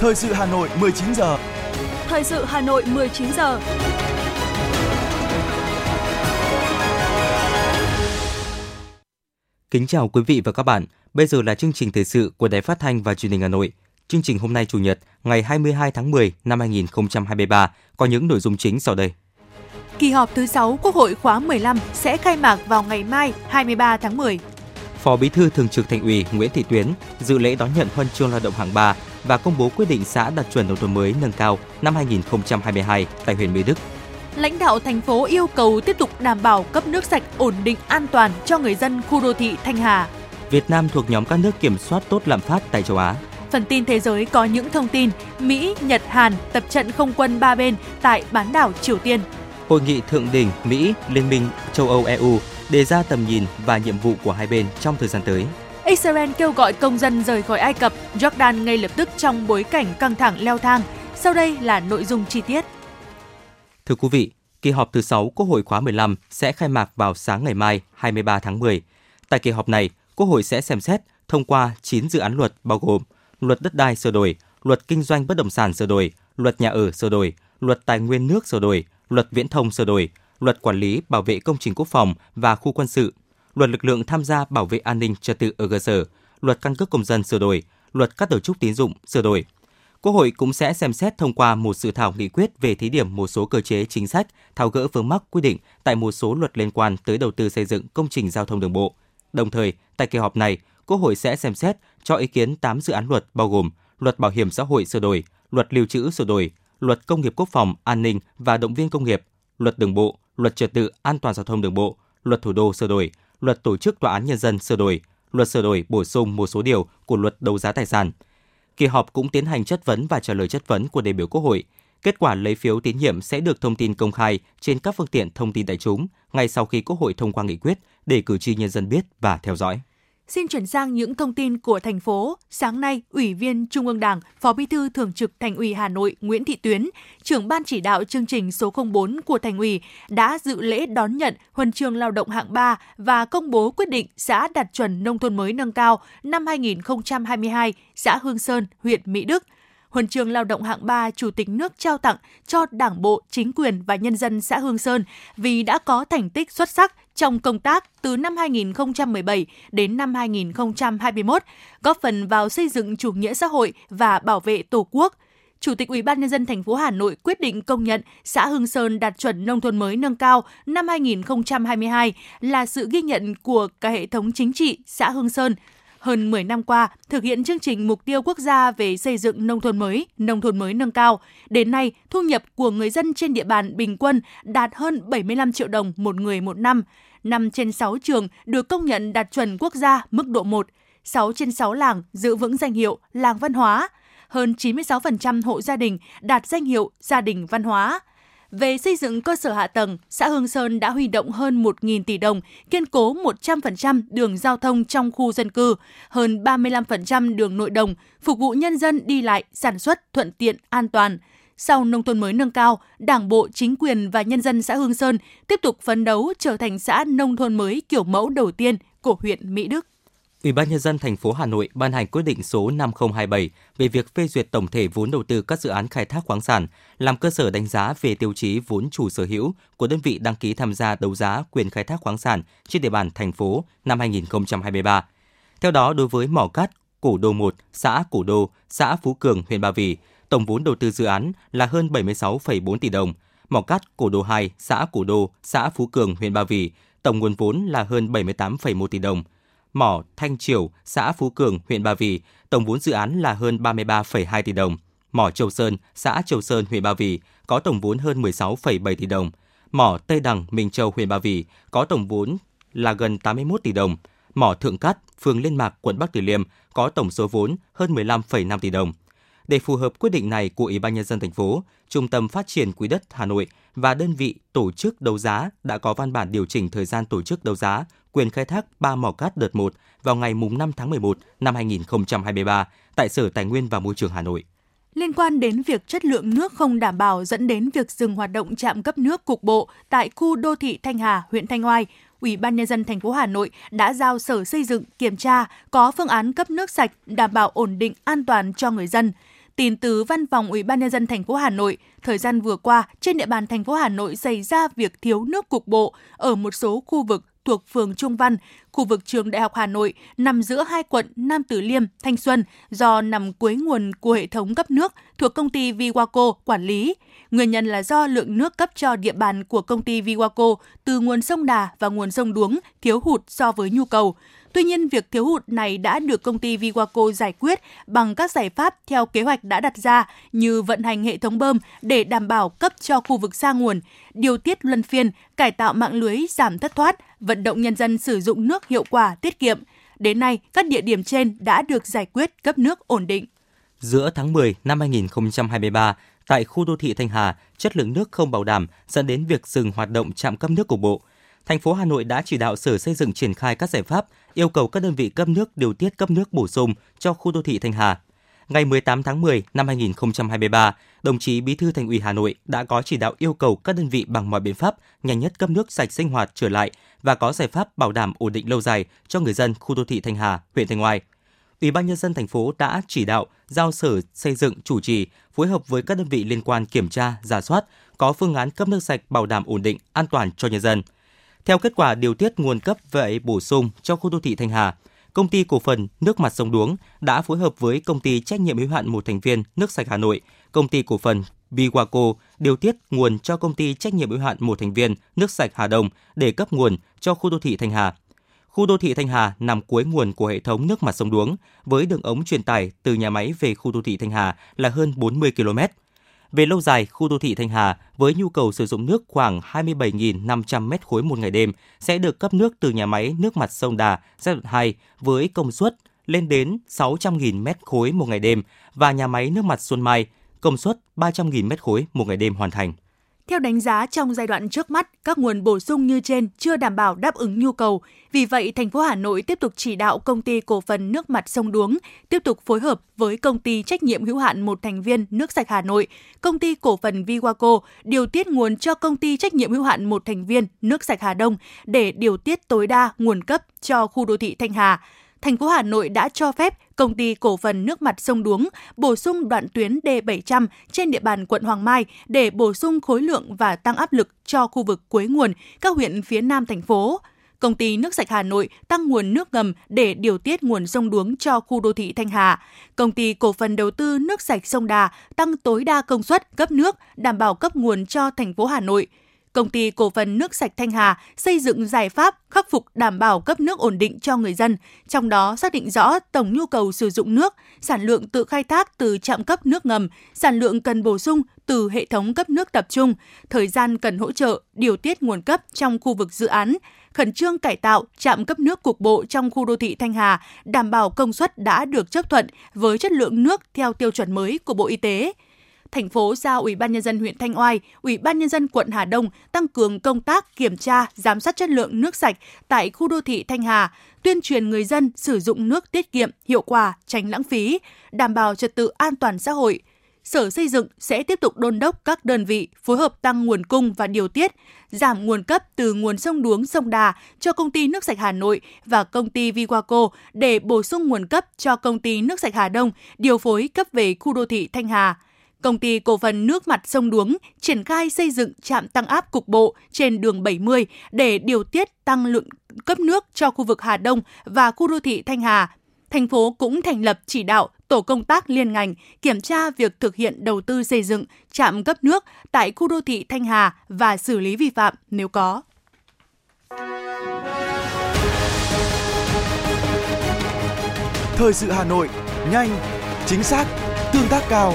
Thời sự Hà Nội 19 giờ. Thời sự Hà Nội 19 giờ. Kính chào quý vị và các bạn. Bây giờ là chương trình thời sự của Đài Phát thanh và Truyền hình Hà Nội. Chương trình hôm nay Chủ nhật, ngày 22 tháng 10 năm 2023 có những nội dung chính sau đây. Kỳ họp thứ 6 Quốc hội khóa 15 sẽ khai mạc vào ngày mai 23 tháng 10. Phó Bí thư Thường trực Thành ủy Nguyễn Thị Tuyến dự lễ đón nhận huân chương lao động hạng 3 và công bố quyết định xã đạt chuẩn nông thôn mới nâng cao năm 2022 tại huyện Mỹ Đức. Lãnh đạo thành phố yêu cầu tiếp tục đảm bảo cấp nước sạch ổn định an toàn cho người dân khu đô thị Thanh Hà. Việt Nam thuộc nhóm các nước kiểm soát tốt lạm phát tại châu Á. Phần tin thế giới có những thông tin Mỹ, Nhật, Hàn tập trận không quân ba bên tại bán đảo Triều Tiên. Hội nghị thượng đỉnh Mỹ, Liên minh châu Âu EU đề ra tầm nhìn và nhiệm vụ của hai bên trong thời gian tới. Israel kêu gọi công dân rời khỏi Ai Cập, Jordan ngay lập tức trong bối cảnh căng thẳng leo thang. Sau đây là nội dung chi tiết. Thưa quý vị, kỳ họp thứ 6 Quốc hội khóa 15 sẽ khai mạc vào sáng ngày mai 23 tháng 10. Tại kỳ họp này, Quốc hội sẽ xem xét thông qua 9 dự án luật bao gồm Luật đất đai sửa đổi, Luật kinh doanh bất động sản sửa đổi, Luật nhà ở sửa đổi, Luật tài nguyên nước sửa đổi, Luật viễn thông sửa đổi, Luật quản lý bảo vệ công trình quốc phòng và khu quân sự, Luật lực lượng tham gia bảo vệ an ninh trật tự ở cơ sở, Luật căn cước công dân sửa đổi, Luật các tổ chức tín dụng sửa đổi. Quốc hội cũng sẽ xem xét thông qua một dự thảo nghị quyết về thí điểm một số cơ chế chính sách tháo gỡ vướng mắc quy định tại một số luật liên quan tới đầu tư xây dựng công trình giao thông đường bộ. Đồng thời, tại kỳ họp này, Quốc hội sẽ xem xét cho ý kiến 8 dự án luật bao gồm Luật Bảo hiểm xã hội sửa đổi, Luật Lưu trữ sửa đổi, Luật Công nghiệp Quốc phòng, An ninh và Động viên công nghiệp, Luật Đường bộ, Luật Trật tự an toàn giao thông đường bộ, Luật Thủ đô sửa đổi, Luật Tổ chức Tòa án Nhân dân sửa đổi, Luật sửa đổi bổ sung một số điều của Luật Đấu giá Tài sản. Kỳ họp cũng tiến hành chất vấn và trả lời chất vấn của đại biểu Quốc hội. Kết quả lấy phiếu tín nhiệm sẽ được thông tin công khai trên các phương tiện thông tin đại chúng ngay sau khi Quốc hội thông qua nghị quyết để cử tri nhân dân biết và theo dõi. Xin chuyển sang những thông tin của thành phố. Sáng nay, Ủy viên Trung ương Đảng, Phó Bí thư Thường trực Thành ủy Hà Nội Nguyễn Thị Tuyến, trưởng ban chỉ đạo chương trình số 04 của Thành ủy đã dự lễ đón nhận huân chương lao động hạng 3 và công bố quyết định xã đạt chuẩn nông thôn mới nâng cao năm 2022 xã Hương Sơn, huyện Mỹ Đức – huân chương lao động hạng 3 Chủ tịch nước trao tặng cho Đảng bộ, chính quyền và nhân dân xã Hương Sơn vì đã có thành tích xuất sắc trong công tác từ năm 2017 đến năm 2021, góp phần vào xây dựng chủ nghĩa xã hội và bảo vệ Tổ quốc. Chủ tịch Ủy ban nhân dân thành phố Hà Nội quyết định công nhận xã Hưng Sơn đạt chuẩn nông thôn mới nâng cao năm 2022 là sự ghi nhận của cả hệ thống chính trị xã Hưng Sơn, hơn 10 năm qua thực hiện chương trình mục tiêu quốc gia về xây dựng nông thôn mới, nông thôn mới nâng cao. Đến nay, thu nhập của người dân trên địa bàn bình quân đạt hơn 75 triệu đồng một người một năm. 5 trên 6 trường được công nhận đạt chuẩn quốc gia mức độ 1, 6 trên 6 làng giữ vững danh hiệu làng văn hóa, hơn 96% hộ gia đình đạt danh hiệu gia đình văn hóa. Về xây dựng cơ sở hạ tầng, xã Hương Sơn đã huy động hơn 1.000 tỷ đồng, kiên cố 100% đường giao thông trong khu dân cư, hơn 35% đường nội đồng, phục vụ nhân dân đi lại, sản xuất thuận tiện, an toàn. Sau nông thôn mới nâng cao, Đảng bộ, chính quyền và nhân dân xã Hương Sơn tiếp tục phấn đấu trở thành xã nông thôn mới kiểu mẫu đầu tiên của huyện Mỹ Đức. Ủy ban nhân dân thành phố Hà Nội ban hành quyết định số 5027 về việc phê duyệt tổng thể vốn đầu tư các dự án khai thác khoáng sản, làm cơ sở đánh giá về tiêu chí vốn chủ sở hữu của đơn vị đăng ký tham gia đấu giá quyền khai thác khoáng sản trên địa bàn thành phố năm 2023. Theo đó, đối với mỏ cát Cổ Đô 1, xã Cổ Đô, xã Phú Cường, huyện Ba Vì, tổng vốn đầu tư dự án là hơn 76,4 tỷ đồng. Mỏ cát Cổ Đô 2, xã Cổ Đô, xã Phú Cường, huyện Ba Vì, tổng nguồn vốn là hơn 78,1 tỷ đồng – mỏ Thanh Triều, xã Phú Cường, huyện Ba Vì, tổng vốn dự án là hơn 33,2 tỷ đồng. Mỏ Châu Sơn, xã Châu Sơn, huyện Ba Vì, có tổng vốn hơn 16,7 tỷ đồng. Mỏ Tây Đằng, Minh Châu, huyện Ba Vì, có tổng vốn là gần 81 tỷ đồng. Mỏ Thượng Cát, phường Liên Mạc, quận Bắc Từ Liêm, có tổng số vốn hơn 15,5 tỷ đồng. Để phù hợp quyết định này của Ủy ban nhân dân thành phố, Trung tâm Phát triển Quỹ đất Hà Nội và đơn vị tổ chức đấu giá đã có văn bản điều chỉnh thời gian tổ chức đấu giá quyền khai thác 3 mỏ cát đợt 1 vào ngày 5 tháng 11 năm 2023 tại Sở Tài nguyên và Môi trường Hà Nội. Liên quan đến việc chất lượng nước không đảm bảo dẫn đến việc dừng hoạt động trạm cấp nước cục bộ tại khu đô thị Thanh Hà, huyện Thanh Oai, Ủy ban nhân dân thành phố Hà Nội đã giao Sở Xây dựng kiểm tra có phương án cấp nước sạch đảm bảo ổn định an toàn cho người dân. Tin từ Văn phòng Ủy ban nhân dân thành phố Hà Nội, thời gian vừa qua trên địa bàn thành phố Hà Nội xảy ra việc thiếu nước cục bộ ở một số khu vực thuộc phường Trung Văn, khu vực trường Đại học Hà Nội nằm giữa hai quận Nam Từ Liêm, Thanh Xuân do nằm cuối nguồn của hệ thống cấp nước thuộc công ty Viwaco quản lý. Nguyên nhân là do lượng nước cấp cho địa bàn của công ty Viwaco từ nguồn sông Đà và nguồn sông Đuống thiếu hụt so với nhu cầu. Tuy nhiên, việc thiếu hụt này đã được công ty Viwaco giải quyết bằng các giải pháp theo kế hoạch đã đặt ra như vận hành hệ thống bơm để đảm bảo cấp cho khu vực xa nguồn, điều tiết luân phiên, cải tạo mạng lưới giảm thất thoát, vận động nhân dân sử dụng nước hiệu quả, tiết kiệm. Đến nay, các địa điểm trên đã được giải quyết cấp nước ổn định. Giữa tháng 10 năm 2023, tại khu đô thị Thanh Hà, chất lượng nước không bảo đảm dẫn đến việc dừng hoạt động trạm cấp nước cục bộ. Thành phố Hà Nội đã chỉ đạo Sở Xây dựng triển khai các giải pháp, yêu cầu các đơn vị cấp nước điều tiết cấp nước bổ sung cho khu đô thị Thanh Hà. Ngày 18 tháng 10 năm 2023, đồng chí Bí thư Thành ủy Hà Nội đã có chỉ đạo yêu cầu các đơn vị bằng mọi biện pháp nhanh nhất cấp nước sạch sinh hoạt trở lại và có giải pháp bảo đảm ổn định lâu dài cho người dân khu đô thị Thanh Hà, huyện Thanh Oai. Ủy ban nhân dân thành phố đã chỉ đạo giao Sở Xây dựng chủ trì phối hợp với các đơn vị liên quan kiểm tra, giả soát, có phương án cấp nước sạch bảo đảm ổn định, an toàn cho nhân dân. Theo kết quả điều tiết nguồn cấp vệ bổ sung cho khu đô thị Thanh Hà, công ty cổ phần nước mặt sông Đuống đã phối hợp với công ty trách nhiệm hữu hạn một thành viên nước sạch Hà Nội, công ty cổ phần Biwaco điều tiết nguồn cho công ty trách nhiệm hữu hạn một thành viên nước sạch Hà Đông để cấp nguồn cho khu đô thị Thanh Hà. Khu đô thị Thanh Hà nằm cuối nguồn của hệ thống nước mặt sông Đuống với đường ống truyền tải từ nhà máy về khu đô thị Thanh Hà là hơn 40 km. Về lâu dài, khu đô thị Thanh Hà với nhu cầu sử dụng nước khoảng 27.500 m khối một ngày đêm sẽ được cấp nước từ nhà máy nước mặt sông Đà giai đoạn 2 với công suất lên đến 600.000 m khối một ngày đêm và nhà máy nước mặt Xuân Mai công suất 300.000 m khối một ngày đêm hoàn thành. Theo đánh giá trong giai đoạn trước mắt, các nguồn bổ sung như trên chưa đảm bảo đáp ứng nhu cầu. Vì vậy, thành phố Hà Nội tiếp tục chỉ đạo công ty cổ phần nước mặt sông Đuống tiếp tục phối hợp với công ty trách nhiệm hữu hạn một thành viên nước sạch Hà Nội, công ty cổ phần Viwaco điều tiết nguồn cho công ty trách nhiệm hữu hạn một thành viên nước sạch Hà Đông để điều tiết tối đa nguồn cấp cho khu đô thị Thanh Hà thành phố Hà Nội đã cho phép công ty cổ phần nước mặt sông Đuống bổ sung đoạn tuyến D700 trên địa bàn quận Hoàng Mai để bổ sung khối lượng và tăng áp lực cho khu vực cuối nguồn các huyện phía Nam thành phố. Công ty nước sạch Hà Nội tăng nguồn nước ngầm để điều tiết nguồn sông Đuống cho khu đô thị Thanh Hà. Công ty cổ phần đầu tư nước sạch sông Đà tăng tối đa công suất cấp nước, đảm bảo cấp nguồn cho thành phố Hà Nội công ty cổ phần nước sạch Thanh Hà xây dựng giải pháp khắc phục đảm bảo cấp nước ổn định cho người dân, trong đó xác định rõ tổng nhu cầu sử dụng nước, sản lượng tự khai thác từ trạm cấp nước ngầm, sản lượng cần bổ sung từ hệ thống cấp nước tập trung, thời gian cần hỗ trợ, điều tiết nguồn cấp trong khu vực dự án, khẩn trương cải tạo trạm cấp nước cục bộ trong khu đô thị Thanh Hà, đảm bảo công suất đã được chấp thuận với chất lượng nước theo tiêu chuẩn mới của Bộ Y tế thành phố giao Ủy ban nhân dân huyện Thanh Oai, Ủy ban nhân dân quận Hà Đông tăng cường công tác kiểm tra, giám sát chất lượng nước sạch tại khu đô thị Thanh Hà, tuyên truyền người dân sử dụng nước tiết kiệm, hiệu quả, tránh lãng phí, đảm bảo trật tự an toàn xã hội. Sở Xây dựng sẽ tiếp tục đôn đốc các đơn vị phối hợp tăng nguồn cung và điều tiết, giảm nguồn cấp từ nguồn sông Đuống, sông Đà cho công ty nước sạch Hà Nội và công ty Viwaco để bổ sung nguồn cấp cho công ty nước sạch Hà Đông điều phối cấp về khu đô thị Thanh Hà công ty cổ phần nước mặt sông Đuống triển khai xây dựng trạm tăng áp cục bộ trên đường 70 để điều tiết tăng lượng cấp nước cho khu vực Hà Đông và khu đô thị Thanh Hà. Thành phố cũng thành lập chỉ đạo tổ công tác liên ngành kiểm tra việc thực hiện đầu tư xây dựng trạm cấp nước tại khu đô thị Thanh Hà và xử lý vi phạm nếu có. Thời sự Hà Nội, nhanh, chính xác, tương tác cao.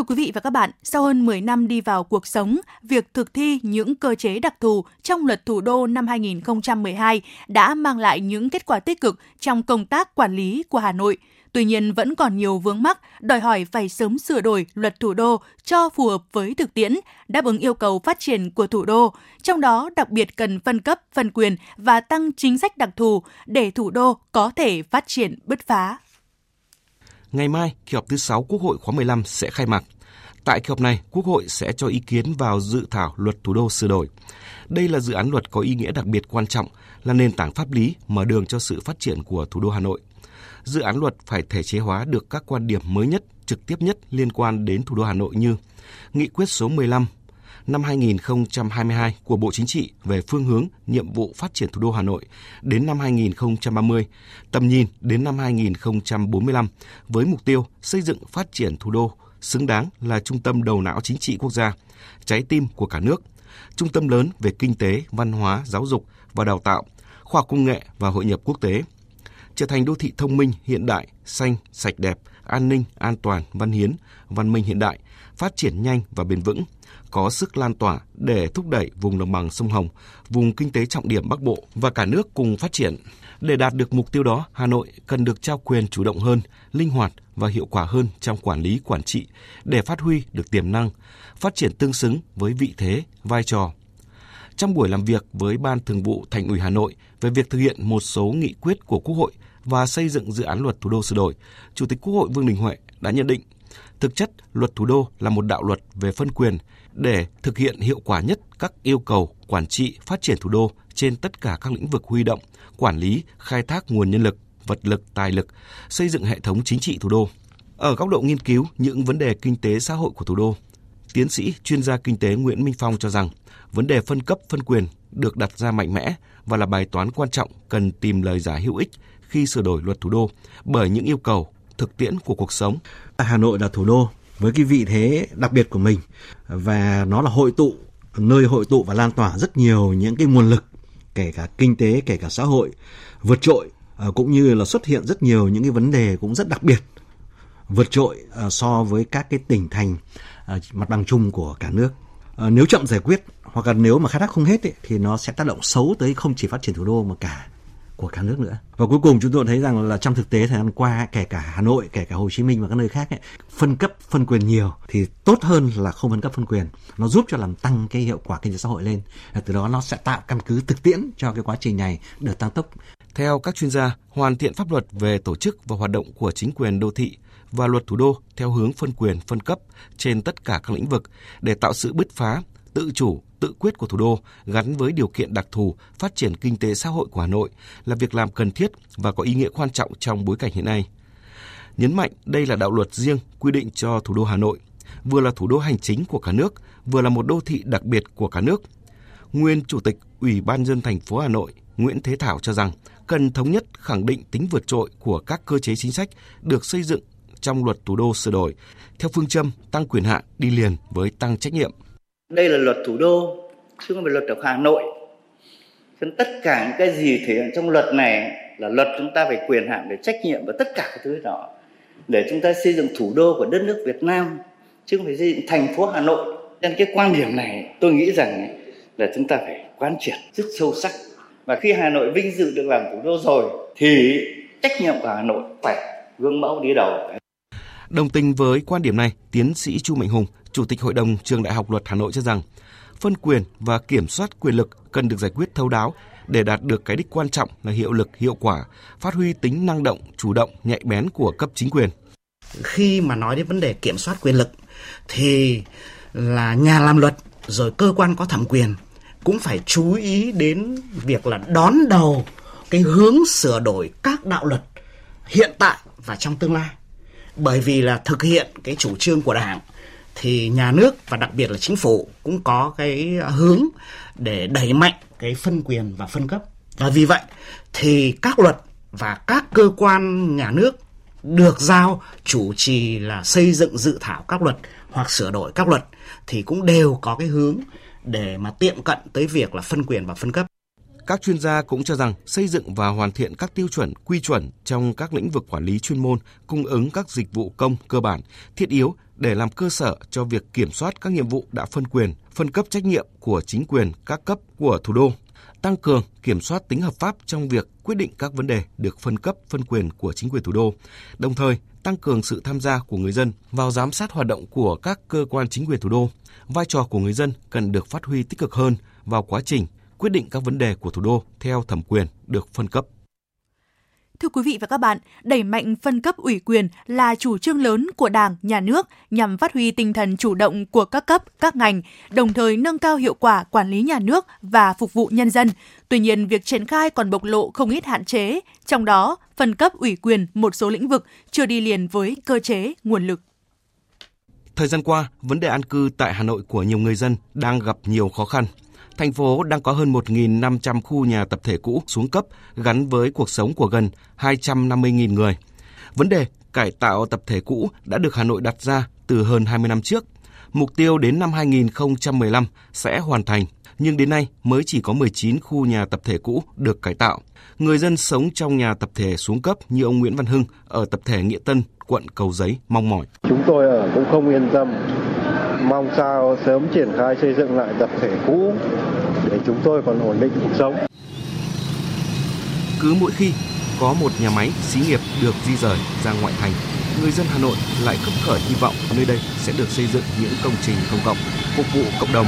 Thưa quý vị và các bạn, sau hơn 10 năm đi vào cuộc sống, việc thực thi những cơ chế đặc thù trong luật thủ đô năm 2012 đã mang lại những kết quả tích cực trong công tác quản lý của Hà Nội. Tuy nhiên vẫn còn nhiều vướng mắc, đòi hỏi phải sớm sửa đổi luật thủ đô cho phù hợp với thực tiễn, đáp ứng yêu cầu phát triển của thủ đô, trong đó đặc biệt cần phân cấp, phân quyền và tăng chính sách đặc thù để thủ đô có thể phát triển bứt phá. Ngày mai, kỳ họp thứ 6 Quốc hội khóa 15 sẽ khai mạc. Tại kỳ họp này, Quốc hội sẽ cho ý kiến vào dự thảo luật thủ đô sửa đổi. Đây là dự án luật có ý nghĩa đặc biệt quan trọng, là nền tảng pháp lý mở đường cho sự phát triển của thủ đô Hà Nội. Dự án luật phải thể chế hóa được các quan điểm mới nhất, trực tiếp nhất liên quan đến thủ đô Hà Nội như Nghị quyết số 15 năm 2022 của Bộ Chính trị về phương hướng, nhiệm vụ phát triển thủ đô Hà Nội đến năm 2030, tầm nhìn đến năm 2045 với mục tiêu xây dựng phát triển thủ đô xứng đáng là trung tâm đầu não chính trị quốc gia, trái tim của cả nước, trung tâm lớn về kinh tế, văn hóa, giáo dục và đào tạo, khoa học công nghệ và hội nhập quốc tế, trở thành đô thị thông minh, hiện đại, xanh, sạch đẹp, an ninh, an toàn, văn hiến, văn minh hiện đại, phát triển nhanh và bền vững, có sức lan tỏa để thúc đẩy vùng đồng bằng sông Hồng, vùng kinh tế trọng điểm Bắc Bộ và cả nước cùng phát triển. Để đạt được mục tiêu đó, Hà Nội cần được trao quyền chủ động hơn, linh hoạt và hiệu quả hơn trong quản lý quản trị để phát huy được tiềm năng, phát triển tương xứng với vị thế, vai trò. Trong buổi làm việc với Ban Thường vụ Thành ủy Hà Nội về việc thực hiện một số nghị quyết của Quốc hội và xây dựng dự án luật thủ đô sửa đổi, Chủ tịch Quốc hội Vương Đình Huệ đã nhận định Thực chất, luật thủ đô là một đạo luật về phân quyền để thực hiện hiệu quả nhất các yêu cầu quản trị phát triển thủ đô trên tất cả các lĩnh vực huy động, quản lý, khai thác nguồn nhân lực, vật lực, tài lực, xây dựng hệ thống chính trị thủ đô. Ở góc độ nghiên cứu những vấn đề kinh tế xã hội của thủ đô, tiến sĩ chuyên gia kinh tế Nguyễn Minh Phong cho rằng vấn đề phân cấp phân quyền được đặt ra mạnh mẽ và là bài toán quan trọng cần tìm lời giải hữu ích khi sửa đổi luật thủ đô bởi những yêu cầu thực tiễn của cuộc sống. Hà Nội là thủ đô với cái vị thế đặc biệt của mình. Và nó là hội tụ nơi hội tụ và lan tỏa rất nhiều những cái nguồn lực kể cả kinh tế kể cả xã hội vượt trội à, cũng như là xuất hiện rất nhiều những cái vấn đề cũng rất đặc biệt vượt trội à, so với các cái tỉnh thành à, mặt bằng chung của cả nước. Nếu chậm giải quyết hoặc là nếu mà khai thác không hết ấy, thì nó sẽ tác động xấu tới không chỉ phát triển thủ đô mà cả của cả nước nữa. Và cuối cùng chúng tôi thấy rằng là trong thực tế thời gian qua kể cả Hà Nội, kể cả Hồ Chí Minh và các nơi khác ấy, phân cấp phân quyền nhiều thì tốt hơn là không phân cấp phân quyền. Nó giúp cho làm tăng cái hiệu quả kinh tế xã hội lên. Và từ đó nó sẽ tạo căn cứ thực tiễn cho cái quá trình này được tăng tốc. Theo các chuyên gia, hoàn thiện pháp luật về tổ chức và hoạt động của chính quyền đô thị và luật thủ đô theo hướng phân quyền phân cấp trên tất cả các lĩnh vực để tạo sự bứt phá, tự chủ, tự quyết của thủ đô gắn với điều kiện đặc thù phát triển kinh tế xã hội của Hà Nội là việc làm cần thiết và có ý nghĩa quan trọng trong bối cảnh hiện nay. Nhấn mạnh đây là đạo luật riêng quy định cho thủ đô Hà Nội, vừa là thủ đô hành chính của cả nước, vừa là một đô thị đặc biệt của cả nước. Nguyên Chủ tịch Ủy ban dân thành phố Hà Nội Nguyễn Thế Thảo cho rằng cần thống nhất khẳng định tính vượt trội của các cơ chế chính sách được xây dựng trong luật thủ đô sửa đổi theo phương châm tăng quyền hạn đi liền với tăng trách nhiệm đây là luật thủ đô, chứ không phải luật ở hà nội. Cho nên tất cả những cái gì thể hiện trong luật này là luật chúng ta phải quyền hạn về trách nhiệm và tất cả các thứ đó để chúng ta xây dựng thủ đô của đất nước Việt Nam, chứ không phải xây dựng thành phố Hà Nội. Nên cái quan điểm này, tôi nghĩ rằng là chúng ta phải quán triệt rất sâu sắc. Và khi Hà Nội vinh dự được làm thủ đô rồi, thì trách nhiệm của Hà Nội phải gương mẫu đi đầu. Đồng tình với quan điểm này, tiến sĩ Chu Mạnh Hùng, Chủ tịch Hội đồng Trường Đại học Luật Hà Nội cho rằng, phân quyền và kiểm soát quyền lực cần được giải quyết thấu đáo để đạt được cái đích quan trọng là hiệu lực, hiệu quả, phát huy tính năng động, chủ động, nhạy bén của cấp chính quyền. Khi mà nói đến vấn đề kiểm soát quyền lực thì là nhà làm luật rồi cơ quan có thẩm quyền cũng phải chú ý đến việc là đón đầu cái hướng sửa đổi các đạo luật hiện tại và trong tương lai bởi vì là thực hiện cái chủ trương của đảng, thì nhà nước và đặc biệt là chính phủ cũng có cái hướng để đẩy mạnh cái phân quyền và phân cấp. Và vì vậy thì các luật và các cơ quan nhà nước được giao chủ trì là xây dựng dự thảo các luật hoặc sửa đổi các luật thì cũng đều có cái hướng để mà tiệm cận tới việc là phân quyền và phân cấp các chuyên gia cũng cho rằng xây dựng và hoàn thiện các tiêu chuẩn, quy chuẩn trong các lĩnh vực quản lý chuyên môn, cung ứng các dịch vụ công cơ bản, thiết yếu để làm cơ sở cho việc kiểm soát các nhiệm vụ đã phân quyền, phân cấp trách nhiệm của chính quyền các cấp của thủ đô. tăng cường kiểm soát tính hợp pháp trong việc quyết định các vấn đề được phân cấp phân quyền của chính quyền thủ đô, đồng thời tăng cường sự tham gia của người dân vào giám sát hoạt động của các cơ quan chính quyền thủ đô. Vai trò của người dân cần được phát huy tích cực hơn vào quá trình quyết định các vấn đề của thủ đô theo thẩm quyền được phân cấp. Thưa quý vị và các bạn, đẩy mạnh phân cấp ủy quyền là chủ trương lớn của Đảng, Nhà nước nhằm phát huy tinh thần chủ động của các cấp, các ngành, đồng thời nâng cao hiệu quả quản lý nhà nước và phục vụ nhân dân. Tuy nhiên, việc triển khai còn bộc lộ không ít hạn chế, trong đó phân cấp ủy quyền một số lĩnh vực chưa đi liền với cơ chế, nguồn lực. Thời gian qua, vấn đề an cư tại Hà Nội của nhiều người dân đang gặp nhiều khó khăn thành phố đang có hơn 1.500 khu nhà tập thể cũ xuống cấp gắn với cuộc sống của gần 250.000 người. Vấn đề cải tạo tập thể cũ đã được Hà Nội đặt ra từ hơn 20 năm trước. Mục tiêu đến năm 2015 sẽ hoàn thành, nhưng đến nay mới chỉ có 19 khu nhà tập thể cũ được cải tạo. Người dân sống trong nhà tập thể xuống cấp như ông Nguyễn Văn Hưng ở tập thể Nghĩa Tân, quận Cầu Giấy mong mỏi. Chúng tôi ở cũng không yên tâm mong sao sớm triển khai xây dựng lại tập thể cũ để chúng tôi còn ổn định cuộc sống. Cứ mỗi khi có một nhà máy xí nghiệp được di rời ra ngoại thành, người dân Hà Nội lại khấp khởi hy vọng nơi đây sẽ được xây dựng những công trình công cộng phục vụ cộng đồng.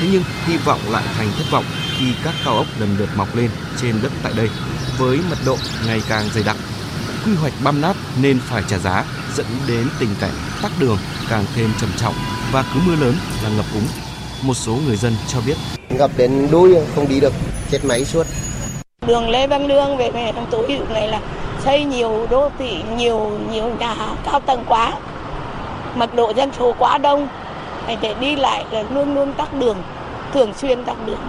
Thế nhưng hy vọng lại thành thất vọng khi các cao ốc lần lượt mọc lên trên đất tại đây với mật độ ngày càng dày đặc. Quy hoạch băm nát nên phải trả giá dẫn đến tình cảnh tắc đường càng thêm trầm trọng và cứ mưa lớn là ngập úng. Một số người dân cho biết ngập đến đuôi không đi được, chết máy suốt. Đường Lê Văn Lương về về trong tối hiệu này là xây nhiều đô thị, nhiều nhiều nhà cao tầng quá. Mật độ dân số quá đông, để đi lại là luôn luôn tắc đường, thường xuyên tắc đường.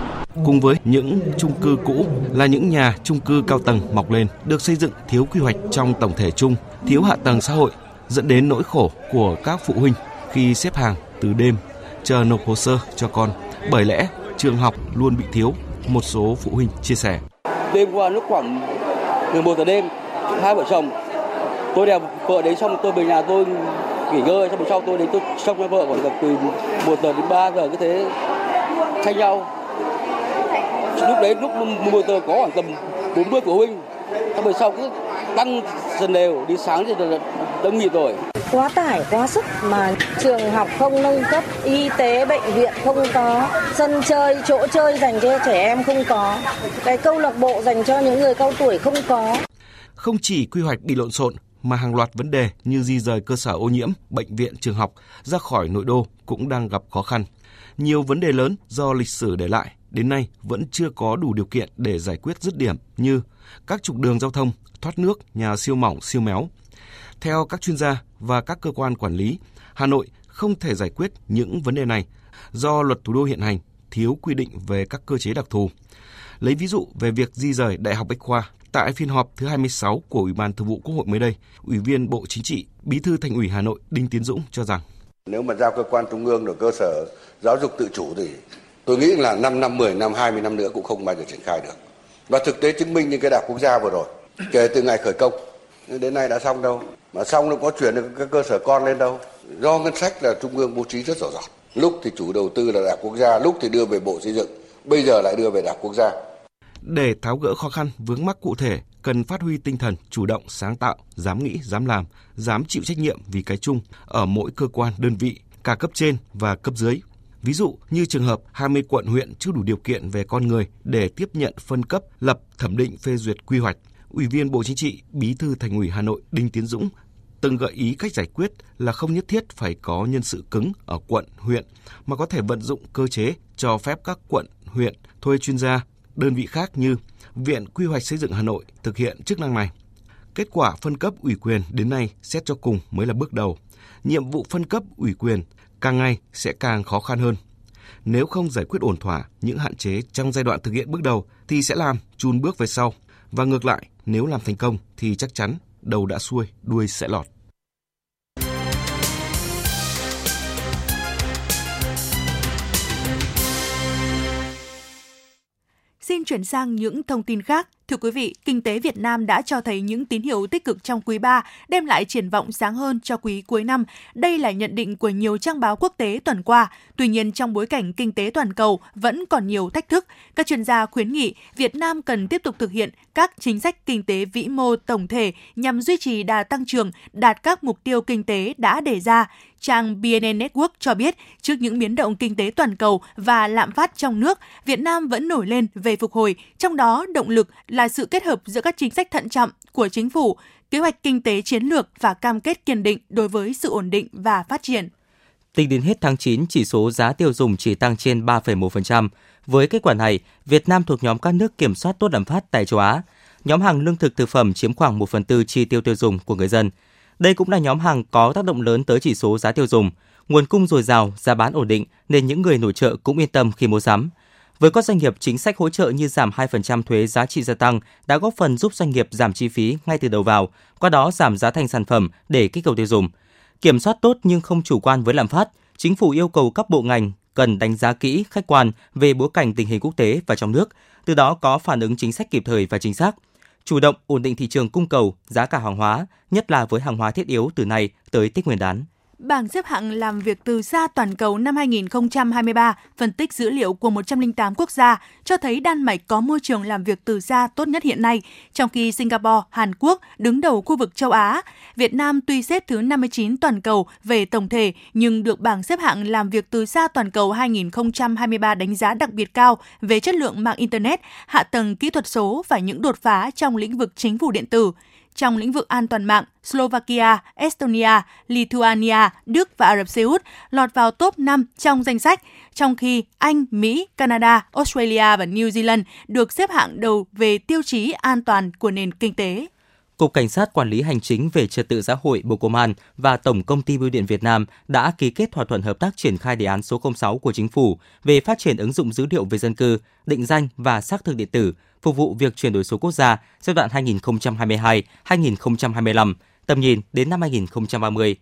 Cùng với những chung cư cũ là những nhà chung cư cao tầng mọc lên, được xây dựng thiếu quy hoạch trong tổng thể chung, thiếu hạ tầng xã hội, dẫn đến nỗi khổ của các phụ huynh khi xếp hàng từ đêm chờ nộp hồ sơ cho con. Bởi lẽ trường học luôn bị thiếu, một số phụ huynh chia sẻ. Đêm qua lúc khoảng 11 giờ đêm, hai vợ chồng tôi đèo vợ đến xong tôi về nhà tôi nghỉ ngơi xong sau tôi đến tôi xong với vợ khoảng từ 1 giờ đến 3 giờ cứ thế tranh nhau lúc đấy lúc 11 giờ có khoảng tầm 40 phụ huynh xong rồi sau cứ tăng dần đều đi sáng thì đã nghỉ rồi quá tải quá sức mà trường học không nâng cấp y tế bệnh viện không có sân chơi chỗ chơi dành cho trẻ em không có cái câu lạc bộ dành cho những người cao tuổi không có không chỉ quy hoạch bị lộn xộn mà hàng loạt vấn đề như di rời cơ sở ô nhiễm, bệnh viện, trường học ra khỏi nội đô cũng đang gặp khó khăn. Nhiều vấn đề lớn do lịch sử để lại đến nay vẫn chưa có đủ điều kiện để giải quyết dứt điểm như các trục đường giao thông, thoát nước, nhà siêu mỏng, siêu méo. Theo các chuyên gia và các cơ quan quản lý, Hà Nội không thể giải quyết những vấn đề này do luật thủ đô hiện hành thiếu quy định về các cơ chế đặc thù. Lấy ví dụ về việc di rời Đại học Bách khoa, tại phiên họp thứ 26 của Ủy ban Thường vụ Quốc hội mới đây, Ủy viên Bộ Chính trị, Bí thư Thành ủy Hà Nội Đinh Tiến Dũng cho rằng nếu mà giao cơ quan trung ương được cơ sở giáo dục tự chủ thì tôi nghĩ là 5 năm, 10 năm, 20 năm nữa cũng không bao giờ triển khai được. Và thực tế chứng minh như cái đại quốc gia vừa rồi, kể từ ngày khởi công đến nay đã xong đâu. Mà xong nó có chuyển được các cơ sở con lên đâu. Do ngân sách là trung ương bố trí rất rõ ràng. Lúc thì chủ đầu tư là đảng quốc gia, lúc thì đưa về bộ xây dựng, bây giờ lại đưa về đảng quốc gia. Để tháo gỡ khó khăn vướng mắc cụ thể, cần phát huy tinh thần chủ động, sáng tạo, dám nghĩ, dám làm, dám chịu trách nhiệm vì cái chung ở mỗi cơ quan, đơn vị, cả cấp trên và cấp dưới Ví dụ như trường hợp 20 quận huyện chưa đủ điều kiện về con người để tiếp nhận phân cấp, lập, thẩm định phê duyệt quy hoạch. Ủy viên Bộ Chính trị, Bí thư Thành ủy Hà Nội Đinh Tiến Dũng từng gợi ý cách giải quyết là không nhất thiết phải có nhân sự cứng ở quận, huyện mà có thể vận dụng cơ chế cho phép các quận, huyện thuê chuyên gia, đơn vị khác như Viện Quy hoạch Xây dựng Hà Nội thực hiện chức năng này. Kết quả phân cấp ủy quyền đến nay xét cho cùng mới là bước đầu. Nhiệm vụ phân cấp ủy quyền càng ngày sẽ càng khó khăn hơn. Nếu không giải quyết ổn thỏa những hạn chế trong giai đoạn thực hiện bước đầu thì sẽ làm chùn bước về sau. Và ngược lại, nếu làm thành công thì chắc chắn đầu đã xuôi, đuôi sẽ lọt. Xin chuyển sang những thông tin khác. Thưa quý vị, kinh tế Việt Nam đã cho thấy những tín hiệu tích cực trong quý 3, đem lại triển vọng sáng hơn cho quý cuối năm. Đây là nhận định của nhiều trang báo quốc tế tuần qua. Tuy nhiên, trong bối cảnh kinh tế toàn cầu vẫn còn nhiều thách thức, các chuyên gia khuyến nghị Việt Nam cần tiếp tục thực hiện các chính sách kinh tế vĩ mô tổng thể nhằm duy trì đà tăng trưởng, đạt các mục tiêu kinh tế đã đề ra. Trang BNN Network cho biết, trước những biến động kinh tế toàn cầu và lạm phát trong nước, Việt Nam vẫn nổi lên về phục hồi, trong đó động lực là sự kết hợp giữa các chính sách thận trọng của chính phủ, kế hoạch kinh tế chiến lược và cam kết kiên định đối với sự ổn định và phát triển. Tính đến hết tháng 9, chỉ số giá tiêu dùng chỉ tăng trên 3,1%. Với kết quả này, Việt Nam thuộc nhóm các nước kiểm soát tốt lạm phát tại châu Á. Nhóm hàng lương thực thực phẩm chiếm khoảng 1 phần tư chi tiêu tiêu dùng của người dân. Đây cũng là nhóm hàng có tác động lớn tới chỉ số giá tiêu dùng. Nguồn cung dồi dào, giá bán ổn định nên những người nổi trợ cũng yên tâm khi mua sắm. Với các doanh nghiệp, chính sách hỗ trợ như giảm 2% thuế giá trị gia tăng đã góp phần giúp doanh nghiệp giảm chi phí ngay từ đầu vào, qua đó giảm giá thành sản phẩm để kích cầu tiêu dùng. Kiểm soát tốt nhưng không chủ quan với lạm phát, chính phủ yêu cầu các bộ ngành cần đánh giá kỹ, khách quan về bối cảnh tình hình quốc tế và trong nước, từ đó có phản ứng chính sách kịp thời và chính xác – chủ động ổn định thị trường cung cầu, giá cả hàng hóa, nhất là với hàng hóa thiết yếu từ nay tới Tết Nguyên đán. Bảng xếp hạng làm việc từ xa toàn cầu năm 2023 phân tích dữ liệu của 108 quốc gia cho thấy Đan Mạch có môi trường làm việc từ xa tốt nhất hiện nay, trong khi Singapore, Hàn Quốc đứng đầu khu vực châu Á. Việt Nam tuy xếp thứ 59 toàn cầu về tổng thể nhưng được bảng xếp hạng làm việc từ xa toàn cầu 2023 đánh giá đặc biệt cao về chất lượng mạng Internet, hạ tầng kỹ thuật số và những đột phá trong lĩnh vực chính phủ điện tử trong lĩnh vực an toàn mạng, Slovakia, Estonia, Lithuania, Đức và Ả Rập Xê Út lọt vào top 5 trong danh sách, trong khi Anh, Mỹ, Canada, Australia và New Zealand được xếp hạng đầu về tiêu chí an toàn của nền kinh tế. Cục Cảnh sát Quản lý Hành chính về Trật tự xã hội Bộ Công an và Tổng Công ty Bưu điện Việt Nam đã ký kết thỏa thuận hợp tác triển khai đề án số 06 của Chính phủ về phát triển ứng dụng dữ liệu về dân cư, định danh và xác thực điện tử, phục vụ việc chuyển đổi số quốc gia giai đoạn 2022-2025, tầm nhìn đến năm 2030.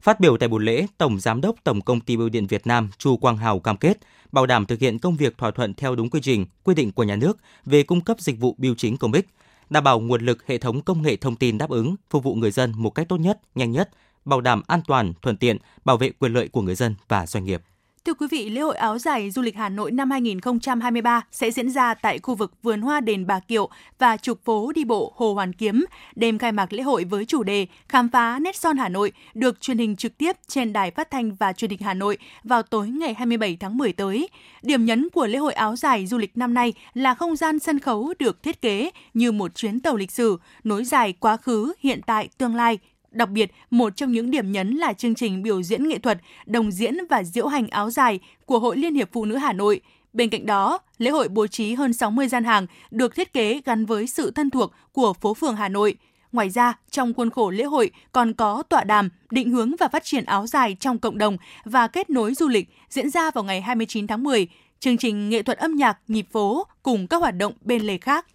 Phát biểu tại buổi lễ, Tổng Giám đốc Tổng Công ty Bưu điện Việt Nam Chu Quang Hào cam kết bảo đảm thực hiện công việc thỏa thuận theo đúng quy trình, quy định của nhà nước về cung cấp dịch vụ bưu chính công ích, đảm bảo nguồn lực hệ thống công nghệ thông tin đáp ứng, phục vụ người dân một cách tốt nhất, nhanh nhất, bảo đảm an toàn, thuận tiện, bảo vệ quyền lợi của người dân và doanh nghiệp. Thưa quý vị, lễ hội áo dài du lịch Hà Nội năm 2023 sẽ diễn ra tại khu vực vườn hoa đền Bà Kiệu và trục phố đi bộ Hồ Hoàn Kiếm. Đêm khai mạc lễ hội với chủ đề Khám phá nét son Hà Nội được truyền hình trực tiếp trên đài phát thanh và truyền hình Hà Nội vào tối ngày 27 tháng 10 tới. Điểm nhấn của lễ hội áo dài du lịch năm nay là không gian sân khấu được thiết kế như một chuyến tàu lịch sử, nối dài quá khứ, hiện tại, tương lai Đặc biệt, một trong những điểm nhấn là chương trình biểu diễn nghệ thuật, đồng diễn và diễu hành áo dài của Hội Liên hiệp Phụ nữ Hà Nội. Bên cạnh đó, lễ hội bố trí hơn 60 gian hàng được thiết kế gắn với sự thân thuộc của phố phường Hà Nội. Ngoài ra, trong khuôn khổ lễ hội còn có tọa đàm định hướng và phát triển áo dài trong cộng đồng và kết nối du lịch diễn ra vào ngày 29 tháng 10, chương trình nghệ thuật âm nhạc nhịp phố cùng các hoạt động bên lề khác.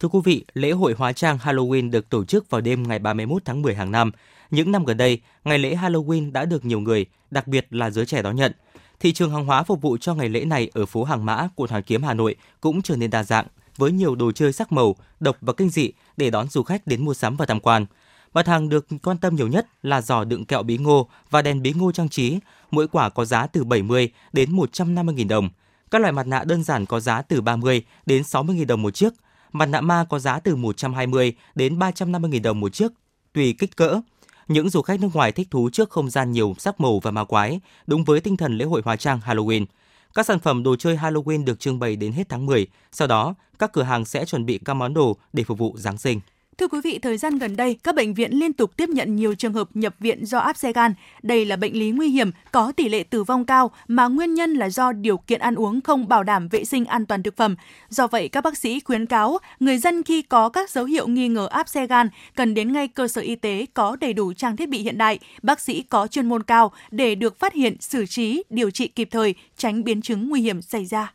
Thưa quý vị, lễ hội hóa trang Halloween được tổ chức vào đêm ngày 31 tháng 10 hàng năm. Những năm gần đây, ngày lễ Halloween đã được nhiều người, đặc biệt là giới trẻ đón nhận. Thị trường hàng hóa phục vụ cho ngày lễ này ở phố Hàng Mã, quận Hoàn Kiếm, Hà Nội cũng trở nên đa dạng, với nhiều đồ chơi sắc màu, độc và kinh dị để đón du khách đến mua sắm và tham quan. Mặt hàng được quan tâm nhiều nhất là giò đựng kẹo bí ngô và đèn bí ngô trang trí, mỗi quả có giá từ 70 đến 150.000 đồng. Các loại mặt nạ đơn giản có giá từ 30 đến 60.000 đồng một chiếc, Mặt nạ ma có giá từ 120 đến 350 000 đồng một chiếc, tùy kích cỡ. Những du khách nước ngoài thích thú trước không gian nhiều sắc màu và ma quái, đúng với tinh thần lễ hội hóa trang Halloween. Các sản phẩm đồ chơi Halloween được trưng bày đến hết tháng 10, sau đó các cửa hàng sẽ chuẩn bị các món đồ để phục vụ Giáng sinh. Thưa quý vị, thời gian gần đây, các bệnh viện liên tục tiếp nhận nhiều trường hợp nhập viện do áp xe gan. Đây là bệnh lý nguy hiểm, có tỷ lệ tử vong cao mà nguyên nhân là do điều kiện ăn uống không bảo đảm vệ sinh an toàn thực phẩm. Do vậy, các bác sĩ khuyến cáo người dân khi có các dấu hiệu nghi ngờ áp xe gan cần đến ngay cơ sở y tế có đầy đủ trang thiết bị hiện đại, bác sĩ có chuyên môn cao để được phát hiện, xử trí, điều trị kịp thời, tránh biến chứng nguy hiểm xảy ra.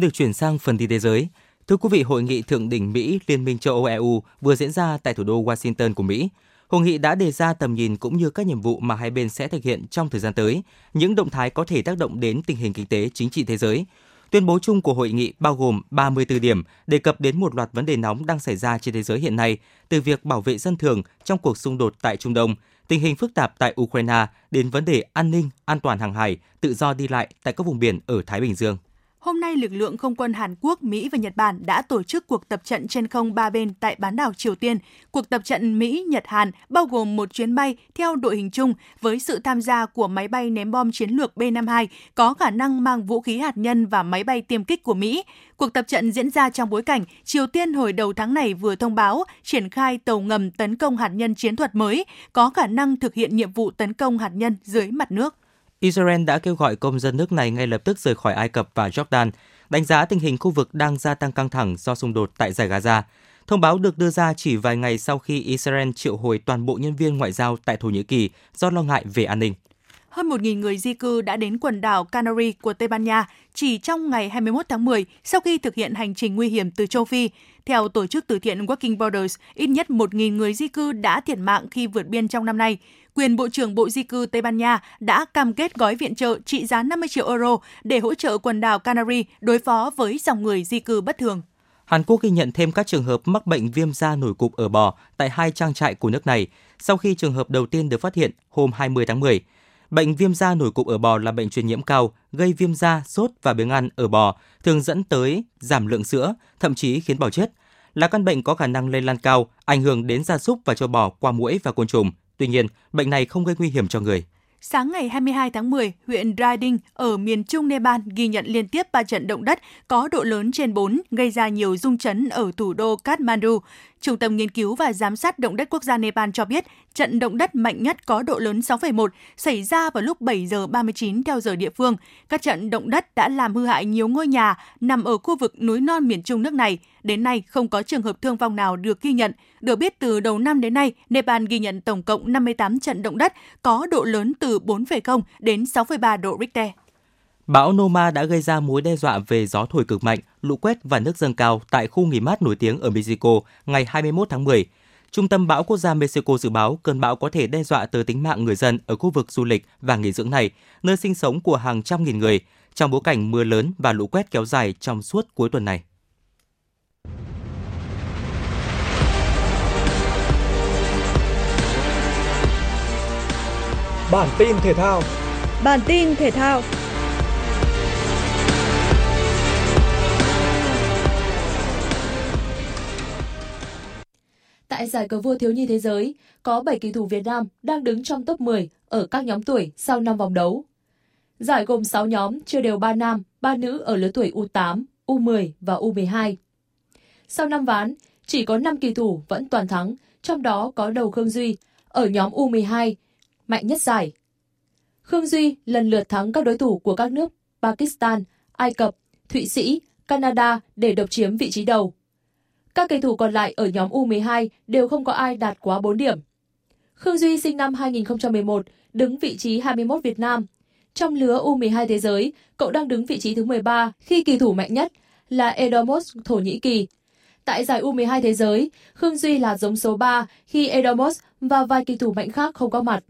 Xin được chuyển sang phần tin thế giới. Thưa quý vị, hội nghị thượng đỉnh Mỹ Liên minh châu Âu EU vừa diễn ra tại thủ đô Washington của Mỹ. Hội nghị đã đề ra tầm nhìn cũng như các nhiệm vụ mà hai bên sẽ thực hiện trong thời gian tới, những động thái có thể tác động đến tình hình kinh tế chính trị thế giới. Tuyên bố chung của hội nghị bao gồm 34 điểm đề cập đến một loạt vấn đề nóng đang xảy ra trên thế giới hiện nay, từ việc bảo vệ dân thường trong cuộc xung đột tại Trung Đông, tình hình phức tạp tại Ukraine đến vấn đề an ninh, an toàn hàng hải, tự do đi lại tại các vùng biển ở Thái Bình Dương. Hôm nay, lực lượng không quân Hàn Quốc, Mỹ và Nhật Bản đã tổ chức cuộc tập trận trên không ba bên tại bán đảo Triều Tiên. Cuộc tập trận Mỹ-Nhật-Hàn bao gồm một chuyến bay theo đội hình chung với sự tham gia của máy bay ném bom chiến lược B-52 có khả năng mang vũ khí hạt nhân và máy bay tiêm kích của Mỹ. Cuộc tập trận diễn ra trong bối cảnh Triều Tiên hồi đầu tháng này vừa thông báo triển khai tàu ngầm tấn công hạt nhân chiến thuật mới, có khả năng thực hiện nhiệm vụ tấn công hạt nhân dưới mặt nước. Israel đã kêu gọi công dân nước này ngay lập tức rời khỏi Ai Cập và Jordan, đánh giá tình hình khu vực đang gia tăng căng thẳng do xung đột tại giải Gaza. Thông báo được đưa ra chỉ vài ngày sau khi Israel triệu hồi toàn bộ nhân viên ngoại giao tại Thổ Nhĩ Kỳ do lo ngại về an ninh. Hơn 1.000 người di cư đã đến quần đảo Canary của Tây Ban Nha chỉ trong ngày 21 tháng 10 sau khi thực hiện hành trình nguy hiểm từ châu Phi. Theo tổ chức từ thiện Working Borders, ít nhất 1.000 người di cư đã thiệt mạng khi vượt biên trong năm nay quyền Bộ trưởng Bộ Di cư Tây Ban Nha đã cam kết gói viện trợ trị giá 50 triệu euro để hỗ trợ quần đảo Canary đối phó với dòng người di cư bất thường. Hàn Quốc ghi nhận thêm các trường hợp mắc bệnh viêm da nổi cục ở bò tại hai trang trại của nước này sau khi trường hợp đầu tiên được phát hiện hôm 20 tháng 10. Bệnh viêm da nổi cục ở bò là bệnh truyền nhiễm cao, gây viêm da, sốt và biếng ăn ở bò, thường dẫn tới giảm lượng sữa, thậm chí khiến bò chết. Là căn bệnh có khả năng lây lan cao, ảnh hưởng đến gia súc và cho bò qua muỗi và côn trùng. Tuy nhiên, bệnh này không gây nguy hiểm cho người. Sáng ngày 22 tháng 10, huyện Riding ở miền trung Nepal ghi nhận liên tiếp 3 trận động đất có độ lớn trên 4, gây ra nhiều rung chấn ở thủ đô Kathmandu. Trung tâm Nghiên cứu và Giám sát Động đất Quốc gia Nepal cho biết trận động đất mạnh nhất có độ lớn 6,1 xảy ra vào lúc 7 giờ 39 theo giờ địa phương. Các trận động đất đã làm hư hại nhiều ngôi nhà nằm ở khu vực núi non miền trung nước này. Đến nay, không có trường hợp thương vong nào được ghi nhận. Được biết, từ đầu năm đến nay, Nepal ghi nhận tổng cộng 58 trận động đất có độ lớn từ 4,0 đến 6,3 độ Richter. Bão Noma đã gây ra mối đe dọa về gió thổi cực mạnh, lũ quét và nước dâng cao tại khu nghỉ mát nổi tiếng ở Mexico ngày 21 tháng 10. Trung tâm bão quốc gia Mexico dự báo cơn bão có thể đe dọa tới tính mạng người dân ở khu vực du lịch và nghỉ dưỡng này, nơi sinh sống của hàng trăm nghìn người, trong bối cảnh mưa lớn và lũ quét kéo dài trong suốt cuối tuần này. Bản tin thể thao Bản tin thể thao Tại giải cờ vua thiếu nhi thế giới, có 7 kỳ thủ Việt Nam đang đứng trong top 10 ở các nhóm tuổi sau 5 vòng đấu. Giải gồm 6 nhóm chia đều 3 nam, 3 nữ ở lứa tuổi U8, U10 và U12. Sau 5 ván, chỉ có 5 kỳ thủ vẫn toàn thắng, trong đó có đầu Khương Duy ở nhóm U12, mạnh nhất giải. Khương Duy lần lượt thắng các đối thủ của các nước Pakistan, Ai Cập, Thụy Sĩ, Canada để độc chiếm vị trí đầu. Các cầu thủ còn lại ở nhóm U12 đều không có ai đạt quá 4 điểm. Khương Duy sinh năm 2011, đứng vị trí 21 Việt Nam. Trong lứa U12 thế giới, cậu đang đứng vị trí thứ 13 khi kỳ thủ mạnh nhất là Edomos Thổ Nhĩ Kỳ. Tại giải U12 thế giới, Khương Duy là giống số 3 khi Edomos và vài kỳ thủ mạnh khác không có mặt.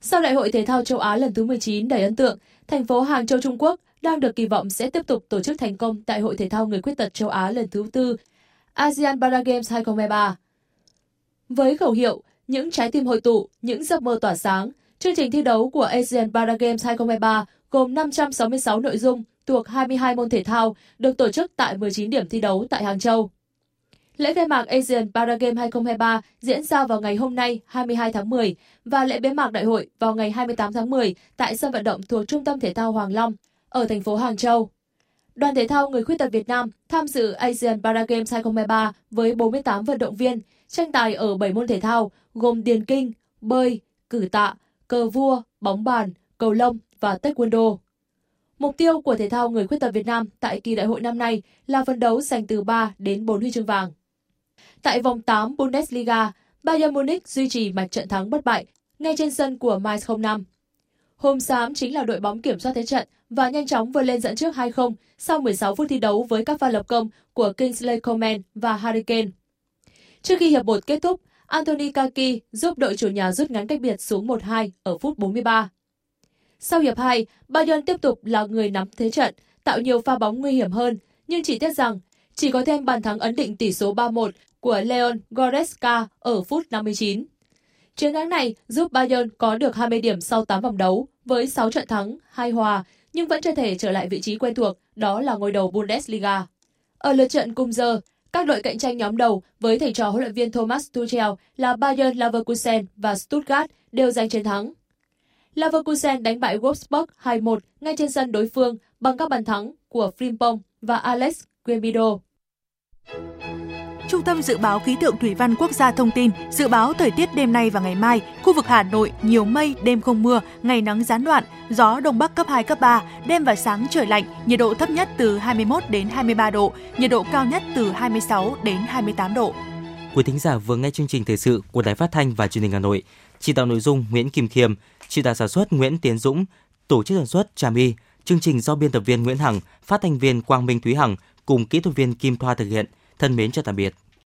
Sau Đại hội Thể thao châu Á lần thứ 19 đầy ấn tượng, thành phố Hàng Châu Trung Quốc đang được kỳ vọng sẽ tiếp tục tổ chức thành công Đại hội Thể thao Người Khuyết tật châu Á lần thứ tư ASEAN Paragames 2023. Với khẩu hiệu Những trái tim hội tụ, những giấc mơ tỏa sáng, chương trình thi đấu của ASEAN Paragames 2023 gồm 566 nội dung thuộc 22 môn thể thao được tổ chức tại 19 điểm thi đấu tại Hàng Châu. Lễ khai mạc Asian Paragame 2023 diễn ra vào ngày hôm nay 22 tháng 10 và lễ bế mạc đại hội vào ngày 28 tháng 10 tại sân vận động thuộc Trung tâm Thể thao Hoàng Long ở thành phố Hàng Châu. Đoàn thể thao người khuyết tật Việt Nam tham dự Asian Para Games 2023 với 48 vận động viên, tranh tài ở 7 môn thể thao gồm điền kinh, bơi, cử tạ, cờ vua, bóng bàn, cầu lông và taekwondo. Mục tiêu của thể thao người khuyết tật Việt Nam tại kỳ đại hội năm nay là phấn đấu giành từ 3 đến 4 huy chương vàng. Tại vòng 8 Bundesliga, Bayern Munich duy trì mạch trận thắng bất bại ngay trên sân của Mainz 05. Hôm xám chính là đội bóng kiểm soát thế trận và nhanh chóng vươn lên dẫn trước 2-0 sau 16 phút thi đấu với các pha lập công của Kingsley Coman và Harry Kane. Trước khi hiệp 1 kết thúc, Anthony Kaki giúp đội chủ nhà rút ngắn cách biệt xuống 1-2 ở phút 43. Sau hiệp 2, Bayern tiếp tục là người nắm thế trận, tạo nhiều pha bóng nguy hiểm hơn, nhưng chỉ tiếc rằng chỉ có thêm bàn thắng ấn định tỷ số 3-1 của Leon Goretzka ở phút 59. Chiến thắng này giúp Bayern có được 20 điểm sau 8 vòng đấu với 6 trận thắng, 2 hòa, nhưng vẫn chưa thể trở lại vị trí quen thuộc, đó là ngôi đầu Bundesliga. Ở lượt trận cùng giờ, các đội cạnh tranh nhóm đầu với thầy trò huấn luyện viên Thomas Tuchel là Bayern Leverkusen và Stuttgart đều giành chiến thắng. Leverkusen đánh bại Wolfsburg 2-1 ngay trên sân đối phương bằng các bàn thắng của Frimpong và Alex Guemido. Trung tâm Dự báo Khí tượng Thủy văn Quốc gia thông tin, dự báo thời tiết đêm nay và ngày mai, khu vực Hà Nội nhiều mây, đêm không mưa, ngày nắng gián đoạn, gió đông bắc cấp 2, cấp 3, đêm và sáng trời lạnh, nhiệt độ thấp nhất từ 21 đến 23 độ, nhiệt độ cao nhất từ 26 đến 28 độ. Quý thính giả vừa nghe chương trình thời sự của Đài Phát thanh và Truyền hình Hà Nội. Chỉ đạo nội dung Nguyễn Kim Khiêm, chỉ đạo sản xuất Nguyễn Tiến Dũng, tổ chức sản xuất Trà My, chương trình do biên tập viên Nguyễn Hằng, phát thanh viên Quang Minh Thúy Hằng cùng kỹ thuật viên Kim Thoa thực hiện. Thân mến chào tạm biệt.